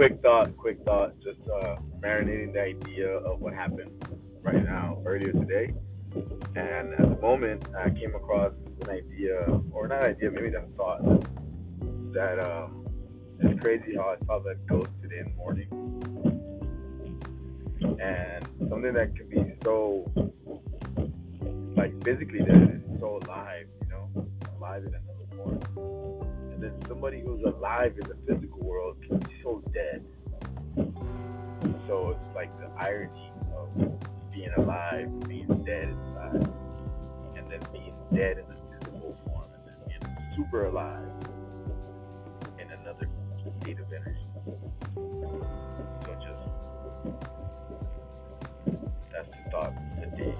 quick thought, quick thought, just uh, marinating the idea of what happened right now, earlier today. And at the moment, I came across an idea, or not idea, maybe just thought, that um, it's crazy how I saw that ghost today in the morning. And something that can be so, like physically dead is so alive, you know, alive in another form. And then somebody who's alive in the physical world can be so dead. So it's like the irony of being alive, being dead inside, and then being dead in a physical form, and then being super alive in another state of energy. So just that's the thought today.